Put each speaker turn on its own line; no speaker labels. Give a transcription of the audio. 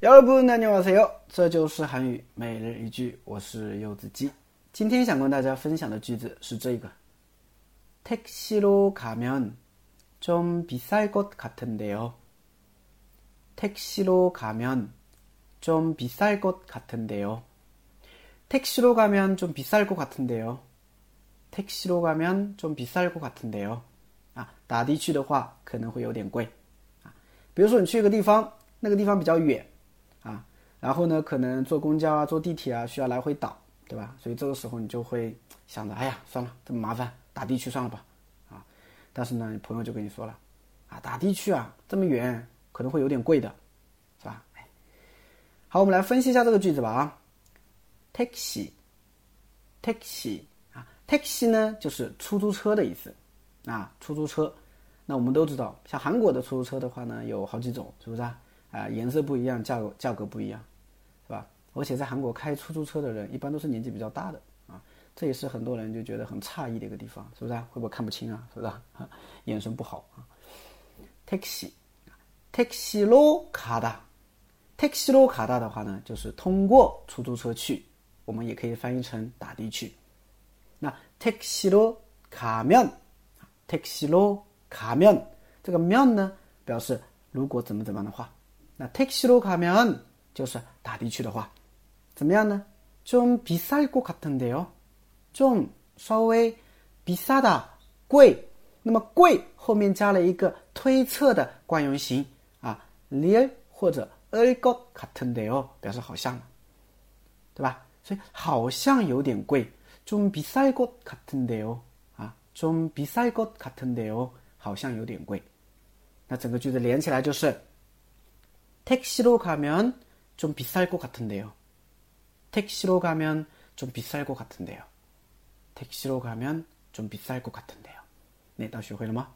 여러분안녕하세요，这就是韩语每日一句，我是柚子鸡。今天想跟大家分享的句子是这个：택시로가면좀비쌀것같은데 요。 택시로가면좀비쌀것같은데 요。 택시로가면좀비쌀것같은데 요。 택시로가면좀비쌀것같은데 요。 啊，打的去的话可能会有点贵啊。比如说你去一个地方，那个地方比较远。 然后呢，可能坐公交啊、坐地铁啊，需要来回倒，对吧？所以这个时候你就会想着，哎呀，算了，这么麻烦，打的去算了吧，啊。但是呢，朋友就跟你说了，啊，打的去啊，这么远，可能会有点贵的，是吧？哎，好，我们来分析一下这个句子吧啊。taxi，taxi 啊，taxi 呢就是出租车的意思，啊，出租车。那我们都知道，像韩国的出租车的话呢，有好几种，是不是啊？啊，颜色不一样，价格价格不一样，是吧？而且在韩国开出租车的人一般都是年纪比较大的啊，这也是很多人就觉得很诧异的一个地方，是不是？会不会看不清啊？是不是？眼神不好啊？taxi，taxi 로가 다， taxi 로가다的话呢，就是通过出租车去，我们也可以翻译成打的去。那 taxi 로가 면， taxi 로가 면， 这个면呢，表示如果怎么怎么样的话。 那 taxi로 가면 就是打的去的话，怎么样呢？좀비쌀것같은데요，좀稍微비싸다贵，那么贵后面加了一个推测的惯用型啊，리或者을것같은데 요， 表示好像，对吧？所以好像有点贵，좀비쌀것같은데 요， 啊，좀비쌀것같은데 요， 好像有点贵。那整个句子连起来就是。 택시로 가면 좀 비쌀 것 같은데요. 택시로 가면 좀 비쌀 것 같은데요. 택시로 가면 좀 비쌀 것 같은데요. 네, 到学会了吗？